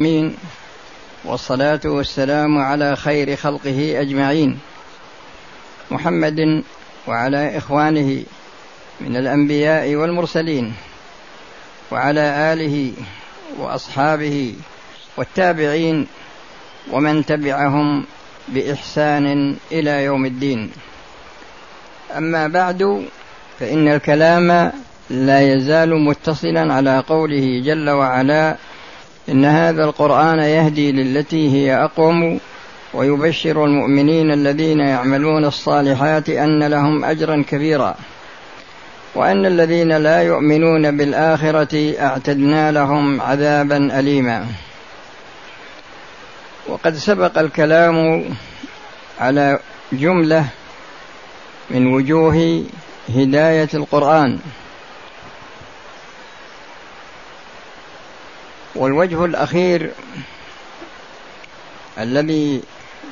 مين؟ والصلاة والسلام على خير خلقه أجمعين. محمد وعلى إخوانه من الأنبياء والمرسلين وعلى آله وأصحابه والتابعين ومن تبعهم بإحسان إلى يوم الدين. أما بعد فإن الكلام لا يزال متصلا على قوله جل وعلا إن هذا القرآن يهدي للتي هي أقوم ويبشر المؤمنين الذين يعملون الصالحات أن لهم أجرا كبيرا. وأن الذين لا يؤمنون بالآخرة أعتدنا لهم عذابا أليما. وقد سبق الكلام على جملة من وجوه هداية القرآن. والوجه الأخير الذي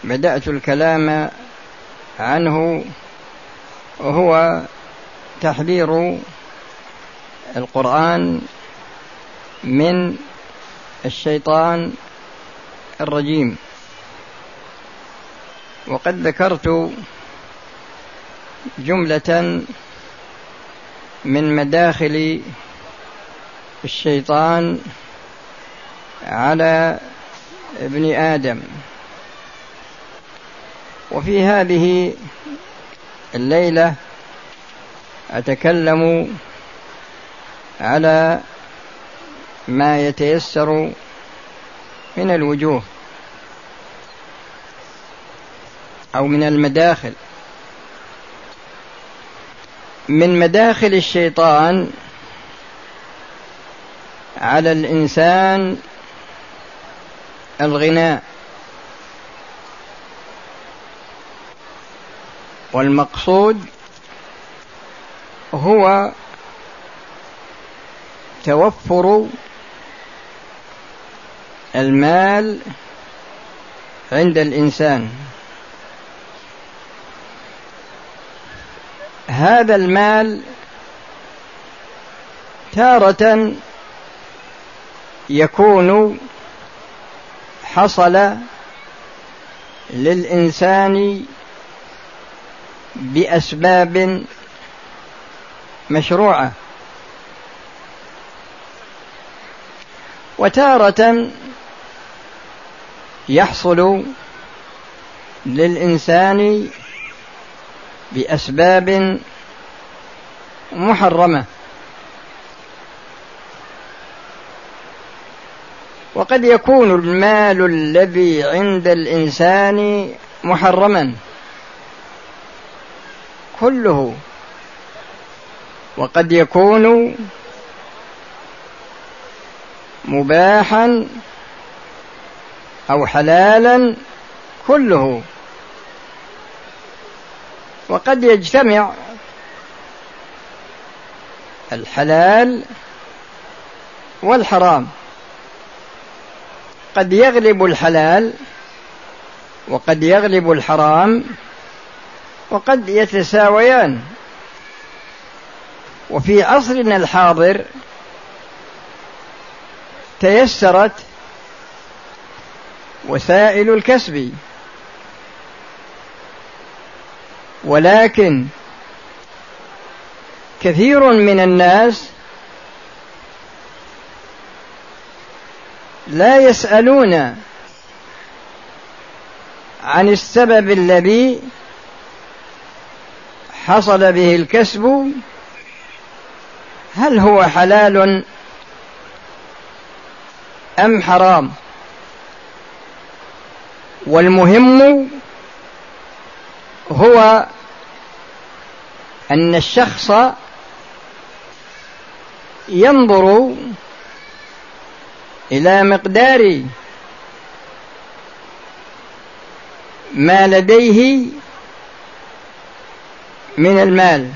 بدأت الكلام عنه هو تحذير القرآن من الشيطان الرجيم. وقد ذكرت جملة من مداخل الشيطان على ابن آدم. وفي هذه الليلة أتكلم على ما يتيسر من الوجوه أو من المداخل. من مداخل الشيطان على الإنسان الغناء والمقصود هو توفر المال عند الإنسان. هذا المال تارة يكون حصل للإنسان بأسباب مشروعة. وتارة يحصل للإنسان بأسباب محرمة. وقد يكون المال الذي عند الإنسان محرما. كله. وقد يكون مباحا أو حلالا كله. وقد يجتمع الحلال والحرام. قد يغلب الحلال وقد يغلب الحرام وقد يتساويان. وفي عصرنا الحاضر تيسرت وسائل الكسب. ولكن كثير من الناس لا يسألون عن السبب الذي حصل به الكسب. هل هو حلال أم حرام؟ والمهم هو أن الشخص ينظر إلى مقدار ما لديه من المال.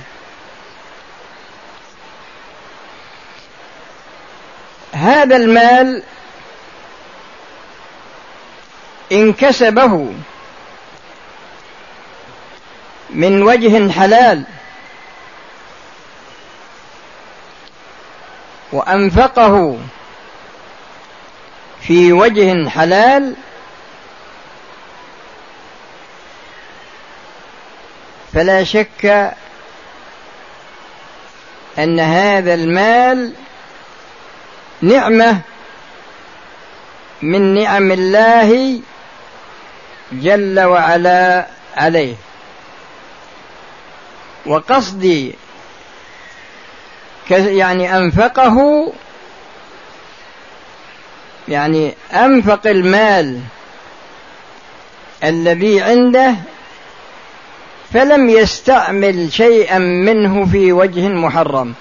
هذا المال إن كسبه من وجه حلال وأنفقه في وجه حلال فلا شك أن هذا المال نعمة من نعم الله جل وعلا عليه. وقصدي يعني أنفقه يعني أنفق المال الذي عنده فلم يستعمل شيئا منه في وجه محرم.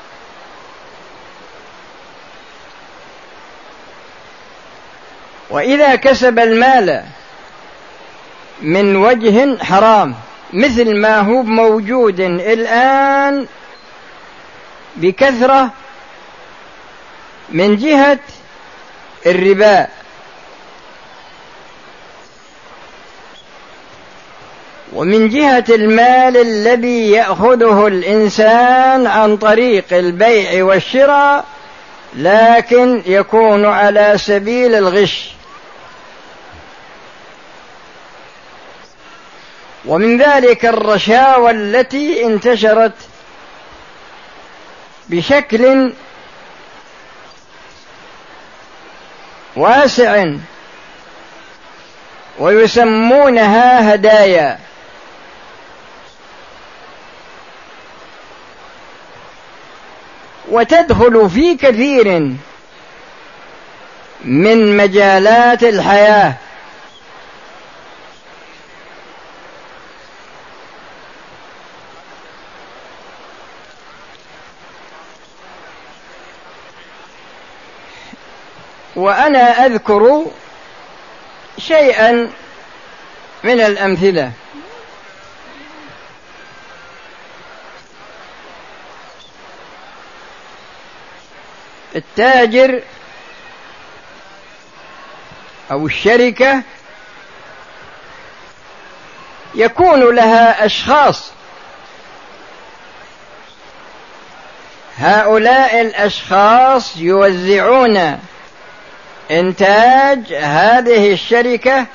وإذا كسب المال من وجه حرام مثل ما هو موجود الآن بكثرة من جهة الربا. ومن جهة المال الذي يأخذه الإنسان عن طريق البيع والشراء لكن يكون على سبيل الغش. ومن ذلك الرشاوى التي انتشرت بشكل واسع ويسمونها هدايا. وتدخل في كثير من مجالات الحياة. وأنا أذكر شيئا من الأمثلة. التاجر أو الشركة يكون لها أشخاص. هؤلاء الأشخاص يوزعون إنتاج هذه الشركة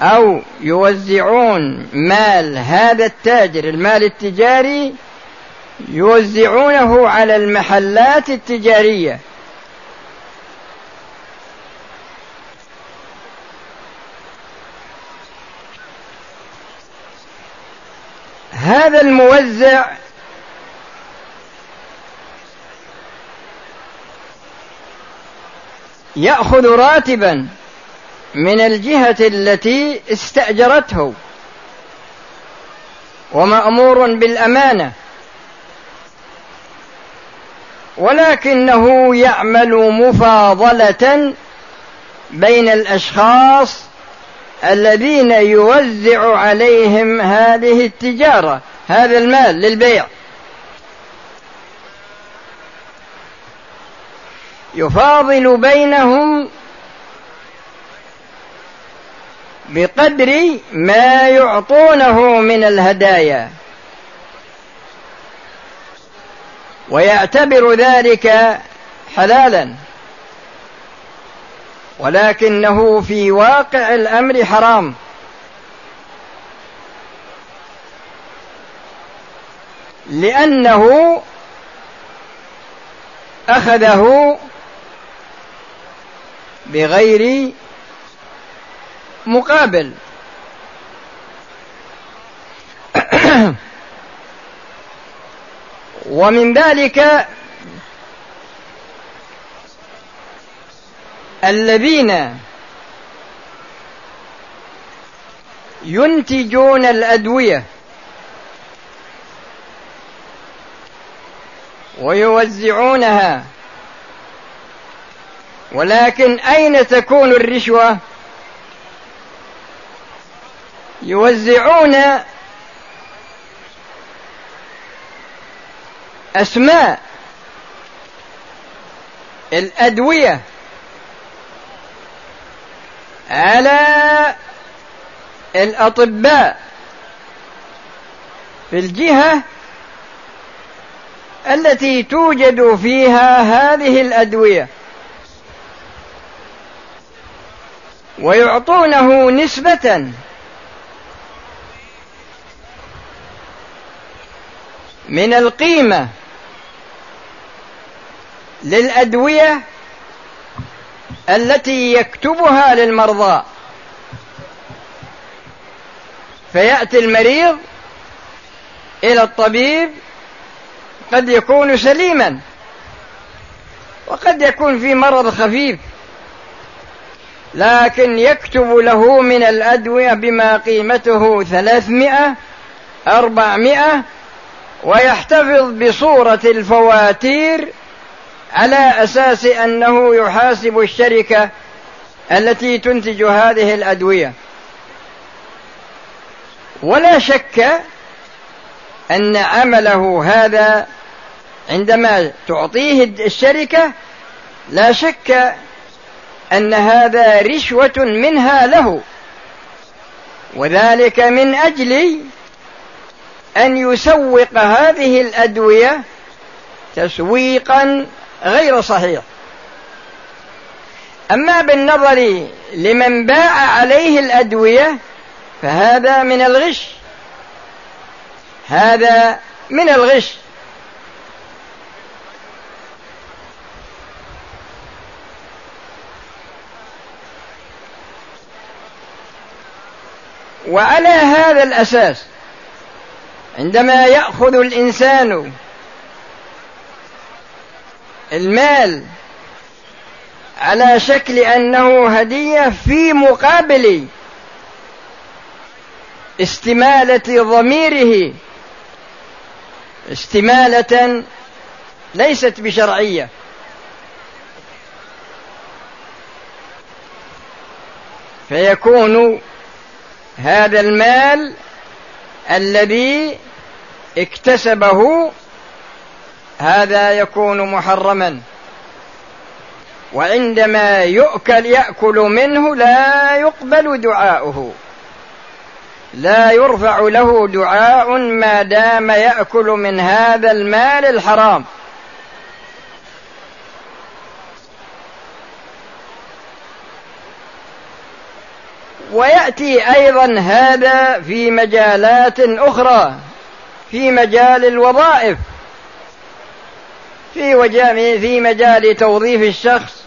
أو يوزعون مال هذا التاجر المال التجاري يوزعونه على المحلات التجارية. هذا الموزع يأخذ راتبا من الجهة التي استأجرته. ومأمور بالأمانة. ولكنه يعمل مفاضلة بين الأشخاص الذين يوزع عليهم هذه التجارة هذا المال للبيع. يفاضل بينهم بقدر ما يعطونه من الهدايا. ويعتبر ذلك حلالا. ولكنه في واقع الأمر حرام. لأنه أخذه بغير مقابل. ومن ذلك الذين ينتجون الأدوية ويوزعونها ولكن أين تكون الرشوة؟ يوزعون أسماء الأدوية على الأطباء في الجهة التي توجد فيها هذه الأدوية. ويعطونه نسبة. من القيمة للأدوية التي يكتبها للمرضى. فيأتي المريض إلى الطبيب قد يكون سليما وقد يكون في مرض خفيف. لكن يكتب له من الأدوية بما قيمته ثلاثمائة أربعمائة ويحتفظ بصورة الفواتير على أساس أنه يحاسب الشركة التي تنتج هذه الأدوية. ولا شك أن عمله هذا عندما تعطيه الشركة لا شك أن هذا رشوة منها له. وذلك من أجل أن يسوق هذه الأدوية تسويقا غير صحيح. أما بالنظر لمن باع عليه الأدوية فهذا من الغش. هذا من الغش. وعلى هذا الأساس عندما يأخذ الإنسان المال على شكل أنه هدية في مقابل استمالة ضميره استمالة ليست بشرعية. فيكون هذا المال الذي اكتسبه هذا يكون محرما. وعندما يؤكل يأكل منه لا يقبل دعاؤه. لا يرفع له دعاء ما دام يأكل من هذا المال الحرام. ويأتي أيضا هذا في مجالات أخرى في مجال الوظائف في في مجال توظيف الشخص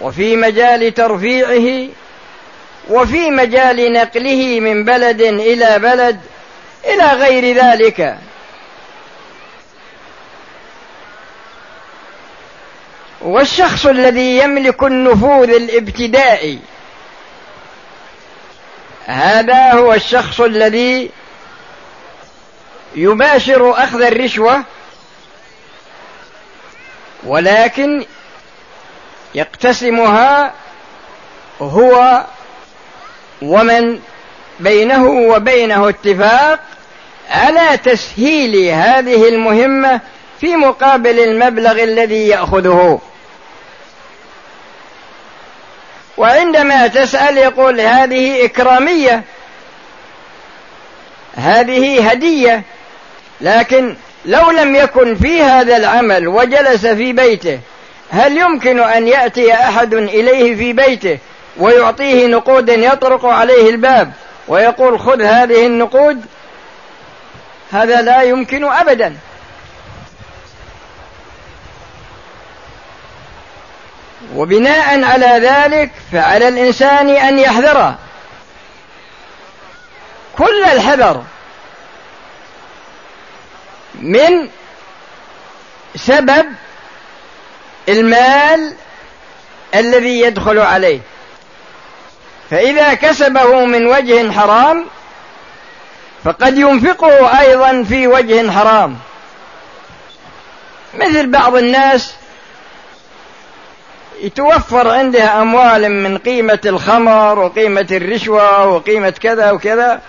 وفي مجال ترفيعه وفي مجال نقله من بلد إلى بلد إلى غير ذلك. والشخص الذي يملك النفوذ الابتدائي هذا هو الشخص الذي يباشر أخذ الرشوة ولكن يقتسمها هو ومن بينه وبينه اتفاق على تسهيل هذه المهمة في مقابل المبلغ الذي يأخذه. وعندما تسأل يقول هذه إكرامية هذه هدية لكن لو لم يكن في هذا العمل وجلس في بيته هل يمكن أن يأتي أحد إليه في بيته ويعطيه نقود يطرق عليه الباب ويقول خذ هذه النقود؟ هذا لا يمكن ابدا. وبناء على ذلك فعلى الإنسان أن يحذر. كل الحذر من سبب المال الذي يدخل عليه. فإذا كسبه من وجه حرام فقد ينفقه أيضا في وجه حرام. مثل بعض الناس يتوفر عنده أموال من قيمة الخمر وقيمة الرشوة وقيمة كذا وكذا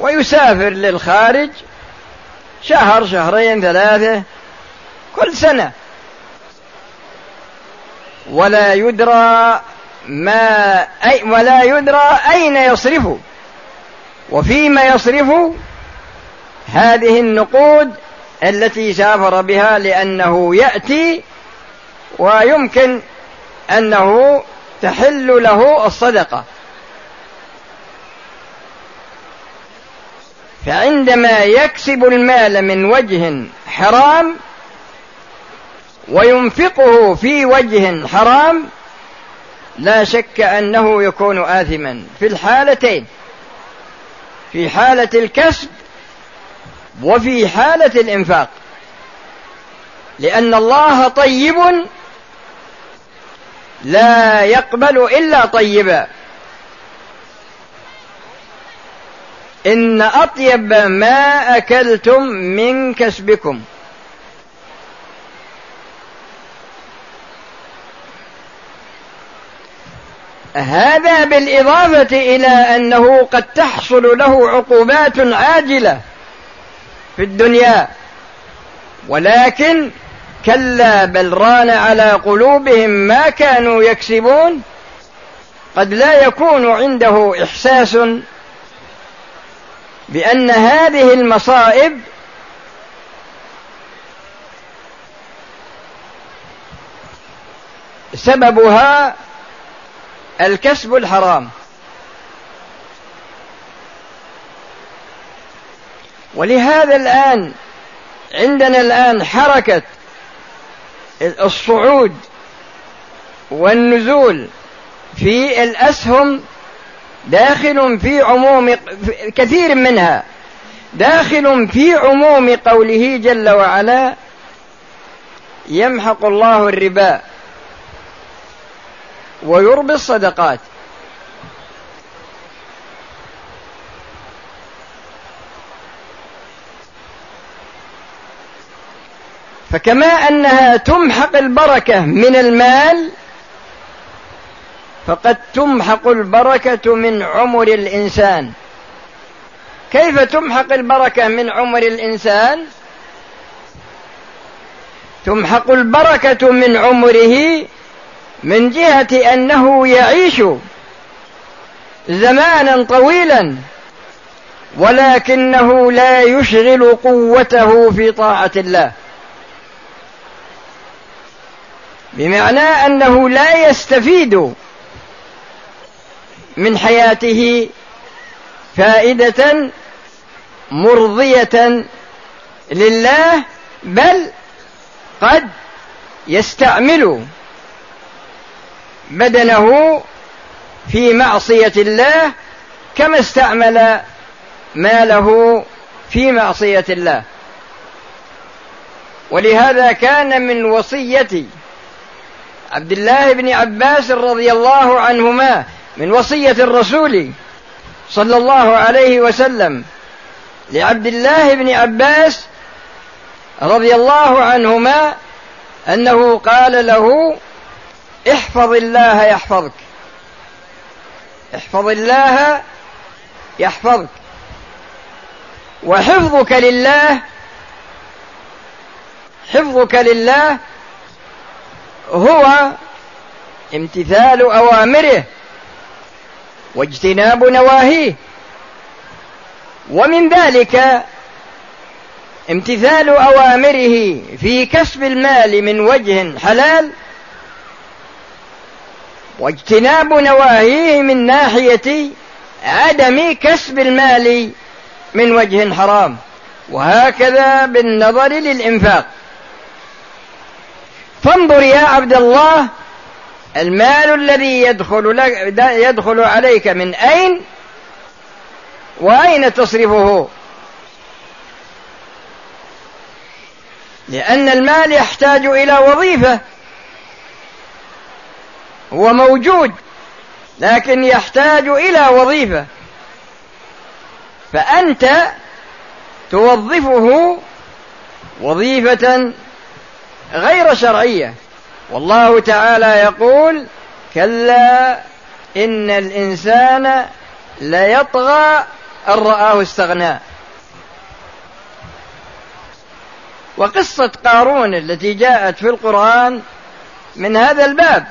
ويسافر للخارج شهر شهرين ثلاثة كل سنة. ولا يدرى ما أي ولا يدرى أين يصرف وفيما يصرف هذه النقود التي سافر بها لأنه يأتي ويمكن أنه تحل له الصدقة. فعندما يكسب المال من وجه حرام وينفقه في وجه حرام لا شك أنه يكون آثما في الحالتين في حالة الكسب وفي حالة الإنفاق. لأن الله طيب لا يقبل إلا طيبا. إن أطيب ما أكلتم من كسبكم. هذا بالإضافة إلى أنه قد تحصل له عقوبات عاجلة في الدنيا. ولكن كلا بل ران على قلوبهم ما كانوا يكسبون. قد لا يكون عنده إحساس بأن هذه المصائب سببها الكسب الحرام. ولهذا الآن عندنا الآن حركة الصعود والنزول في الأسهم داخل في عموم كثير منها داخل في عموم قوله جل وعلا يمحق الله الربا ويربي الصدقات. فكما أنها تمحق البركة من المال فقد تمحق البركة من عمر الإنسان. كيف تمحق البركة من عمر الإنسان؟ تمحق البركة من عمره من جهة أنه يعيش زمانا طويلا ولكنه لا يشغل قوته في طاعة الله. بمعنى أنه لا يستفيد من حياته فائدة مرضية لله بل قد يستعمل بدنه في معصية الله كما استعمل ماله في معصية الله. ولهذا كان من وصية عبد الله بن عباس رضي الله عنهما من وصية الرسول صلى الله عليه وسلم لعبد الله بن عباس رضي الله عنهما أنه قال له احفظ الله يحفظك احفظ الله يحفظك وحفظك لله حفظك لله هو امتثال أوامره واجتناب نواهيه. ومن ذلك امتثال أوامره في كسب المال من وجه حلال واجتناب نواهيه من ناحية عدم كسب المال من وجه حرام. وهكذا بالنظر للإنفاق. فانظر يا عبد الله المال الذي يدخل لك يدخل عليك من أين؟ وأين تصرفه؟ لأن المال يحتاج إلى وظيفة. هو موجود لكن يحتاج إلى وظيفة. فأنت توظفه وظيفة غير شرعية. والله تعالى يقول كلا إن الإنسان ليطغى أن رآه استغنى وقصة قارون التي جاءت في القرآن من هذا الباب.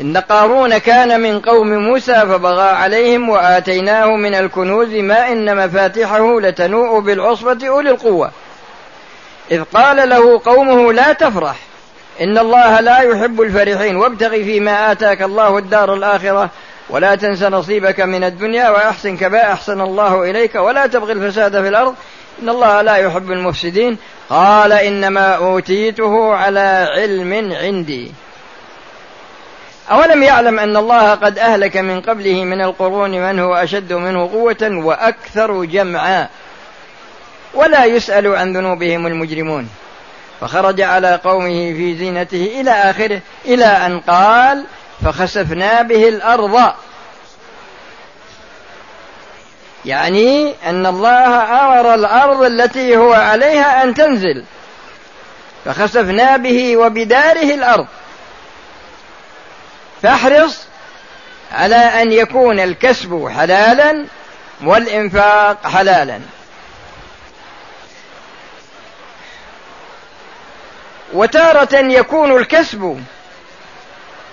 إن قارون كان من قوم موسى فبغى عليهم وآتيناه من الكنوز ما إن مفاتحه لتنوء بالعصبة أولي القوة. إذ قال له قومه لا تفرح إن الله لا يحب الفرحين وابتغ فيما آتاك الله الدار الآخرة ولا تنس نصيبك من الدنيا وأحسن كما أحسن الله إليك ولا تبغي الفساد في الأرض إن الله لا يحب المفسدين. قال إنما أوتيته على علم عندي. أولم يعلم أن الله قد أهلك من قبله من القرون من هو أشد منه قوة وأكثر جمعا. ولا يسأل عن ذنوبهم المجرمون. فخرج على قومه في زينته إلى آخره إلى أن قال فخسفنا به الأرض. يعني أن الله أمر الأرض التي هو عليها أن تنزل. فخسفنا به وبداره الأرض. فاحرص على أن يكون الكسب حلالا والإنفاق حلالا. وتارة يكون الكسب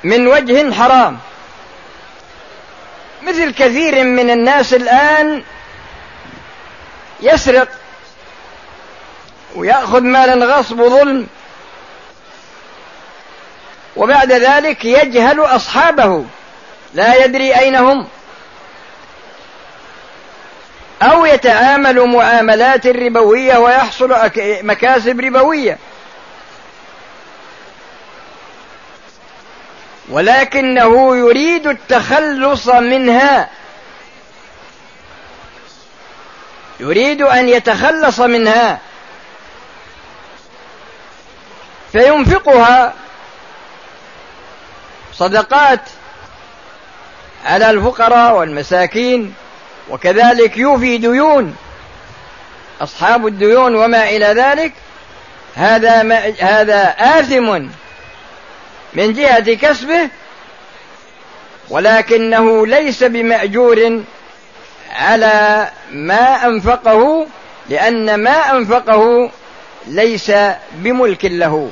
من وجه حرام. مثل كثير من الناس الآن يسرق ويأخذ مالا غصب وظلم وبعد ذلك يجهل أصحابه. لا يدري أين هم. أو يتعامل معاملات ربوية ويحصل مكاسب ربوية. ولكنه يريد التخلص منها. يريد أن يتخلص منها. فينفقها صدقات على الفقراء والمساكين وكذلك يوفي ديون أصحاب الديون وما إلى ذلك. هذا ما هذا آثم من جهة كسبه ولكنه ليس بمأجور على ما أنفقه لأن ما أنفقه ليس بملك له.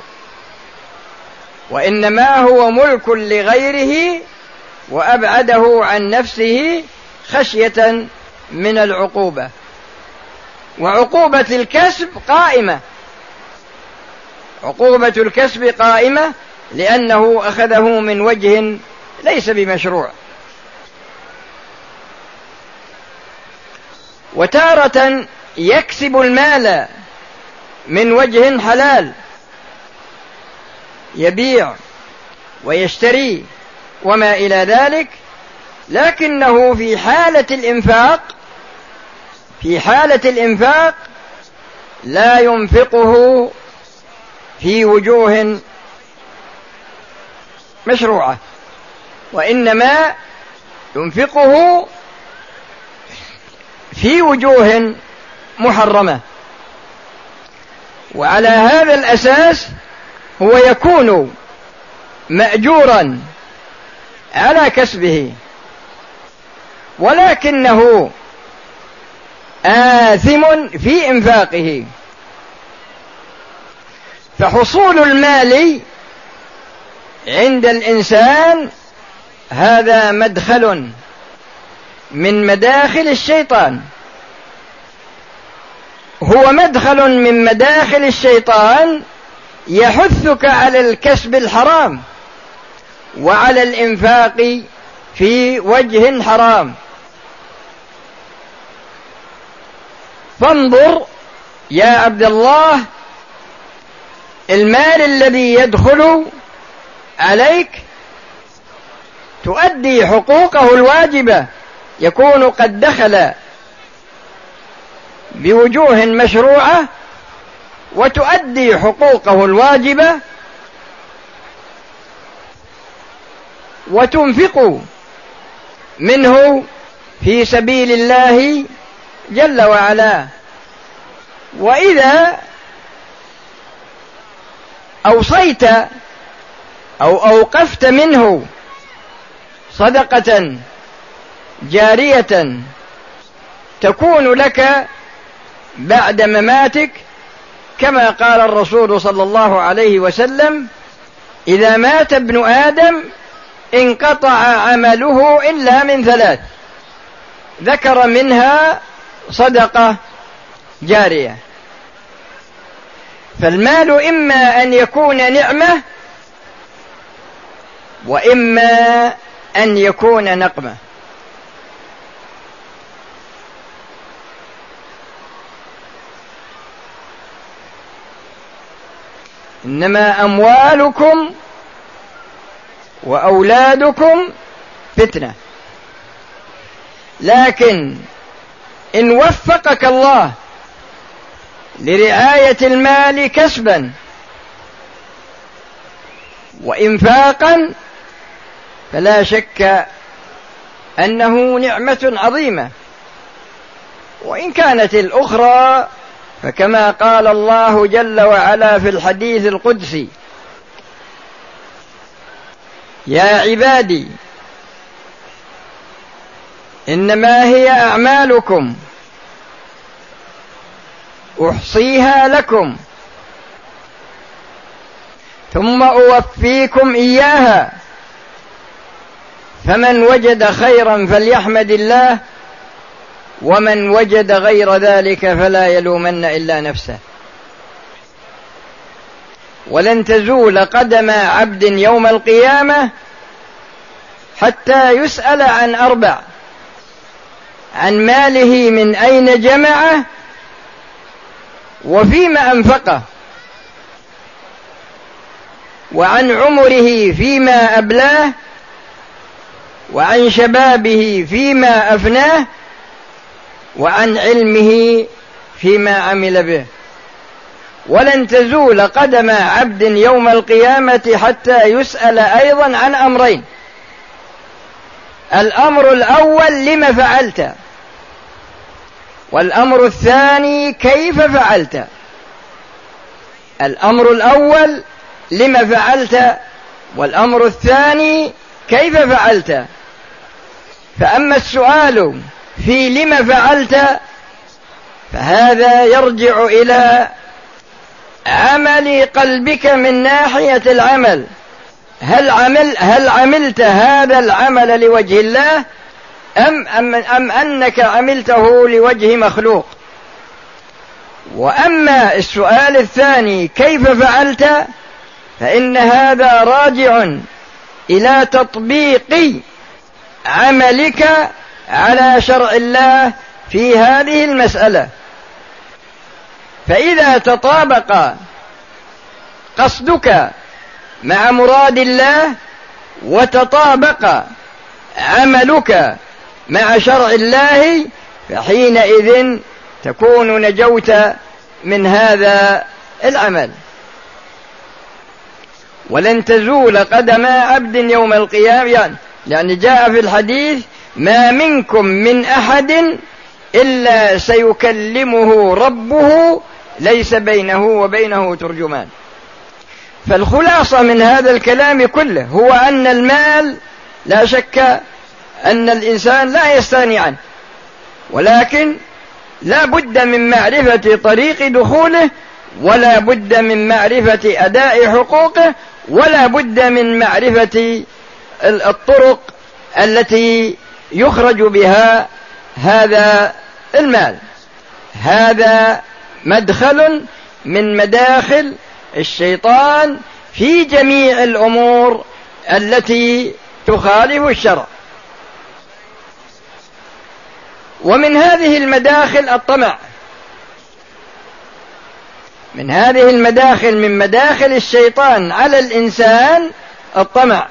وإنما هو ملك لغيره وأبعده عن نفسه خشية من العقوبة. وعقوبة الكسب قائمة. عقوبة الكسب قائمة لأنه أخذه من وجه ليس بمشروع. وتارة يكسب المال من وجه حلال يبيع ويشتري وما إلى ذلك لكنه في حالة الإنفاق في حالة الإنفاق لا ينفقه في وجوه مشروعة. وإنما ينفقه في وجوه محرمة. وعلى هذا الأساس هو يكون مأجورا على كسبه. ولكنه آثم في إنفاقه. فحصول المال عند الإنسان هذا مدخل من مداخل الشيطان. هو مدخل من مداخل الشيطان يحثك على الكسب الحرام وعلى الإنفاق في وجه حرام. فانظر يا عبد الله المال الذي يدخل عليك تؤدي حقوقه الواجبة. يكون قد دخل بوجوه مشروعة وتؤدي حقوقه الواجبة وتنفق منه في سبيل الله جل وعلا. وإذا أوصيت أو أوقفت منه صدقة جارية تكون لك بعد مماتك كما قال الرسول صلى الله عليه وسلم إذا مات ابن آدم انقطع عمله إلا من ثلاث ذكر منها صدقة جارية. فالمال إما أن يكون نعمة وإما أن يكون نقمة. إنما أموالكم وأولادكم فتنة. لكن إن وفقك الله لرعاية المال كسبا وانفاقا فلا شك أنه نعمة عظيمة. وإن كانت الأخرى فكما قال الله جل وعلا في الحديث القدسي يا عبادي إنما هي أعمالكم أحصيها لكم ثم أوفيكم إياها. فمن وجد خيرا فليحمد الله ومن وجد غير ذلك فلا يلومن إلا نفسه. ولن تزول قدم عبد يوم القيامة حتى يسأل عن أربع عن ماله من أين جمعه وفيما أنفقه وعن عمره فيما أبلاه وعن شبابه فيما أفناه وعن علمه فيما عمل به. ولن تزول قدم عبد يوم القيامة حتى يسأل أيضا عن أمرين. الأمر الأول لم فعلت. والأمر الثاني كيف فعلت. الأمر الأول لم فعلت. والأمر الثاني كيف فعلت. فأما السؤال في لم فعلت فهذا يرجع إلى عمل قلبك من ناحية العمل. هل عمل هل عملت هذا العمل لوجه الله أم, أم, أم أنك عملته لوجه مخلوق؟ وأما السؤال الثاني كيف فعلت؟ فإن هذا راجع إلى تطبيق عملك على شرع الله في هذه المسألة. فإذا تطابق قصدك مع مراد الله وتطابق عملك مع شرع الله فحينئذ تكون نجوت من هذا العمل. ولن تزول قدم عبد يوم القيامة. يعني لأن جاء في الحديث ما منكم من أحد إلا سيكلمه ربه ليس بينه وبينه ترجمان. فالخلاصة من هذا الكلام كله هو أن المال لا شك أن الإنسان لا يستغني عنه ولكن لا بد من معرفة طريق دخوله ولا بد من معرفة أداء حقوقه ولا بد من معرفة الطرق التي يخرج بها هذا المال. هذا مدخل من مداخل الشيطان في جميع الأمور التي تخالف الشرع. ومن هذه المداخل الطمع. من هذه المداخل من مداخل الشيطان على الإنسان الطمع.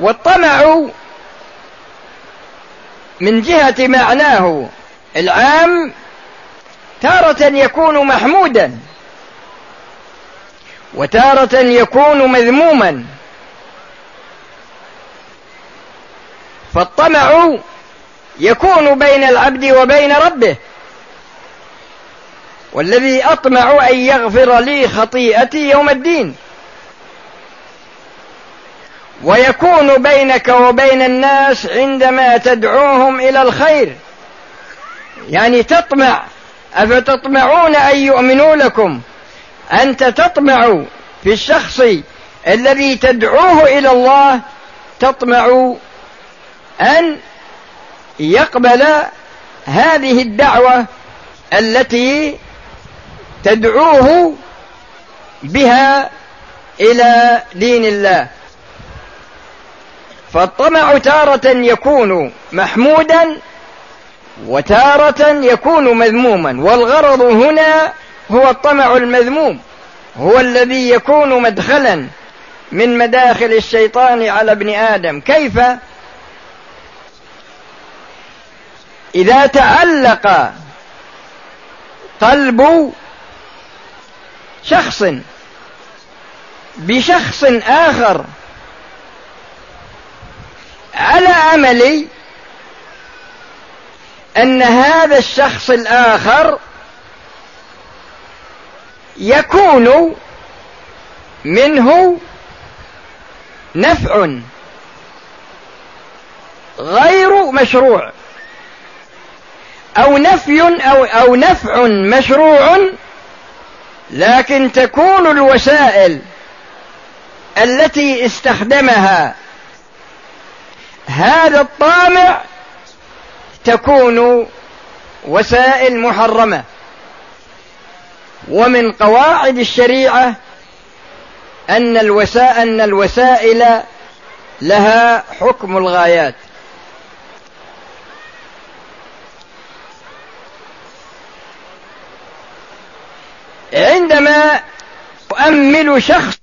والطمع من جهة معناه العام تارة يكون محمودا وتارة يكون مذموما. فالطمع يكون بين العبد وبين ربه. والذي أطمع أن يغفر لي خطيئتي يوم الدين. ويكون بينك وبين الناس عندما تدعوهم إلى الخير. يعني تطمع. أفتطمعون أن يؤمنوا لكم؟ أنت تطمع في الشخص الذي تدعوه إلى الله تطمع أن يقبل هذه الدعوة التي تدعوه بها إلى دين الله. فالطمع تارة يكون محمودا وتارة يكون مذموما والغرض هنا هو الطمع المذموم هو الذي يكون مدخلا من مداخل الشيطان على ابن آدم. كيف؟ إذا تعلق قلب شخص بشخص آخر امل أن هذا الشخص الآخر يكون منه نفع غير مشروع أو نفي أو أو نفع مشروع لكن تكون الوسائل التي استخدمها هذا الطامع تكون وسائل محرمة ومن قواعد الشريعة أن الوسائل أن الوسائل لها حكم الغايات. عندما أؤمل شخص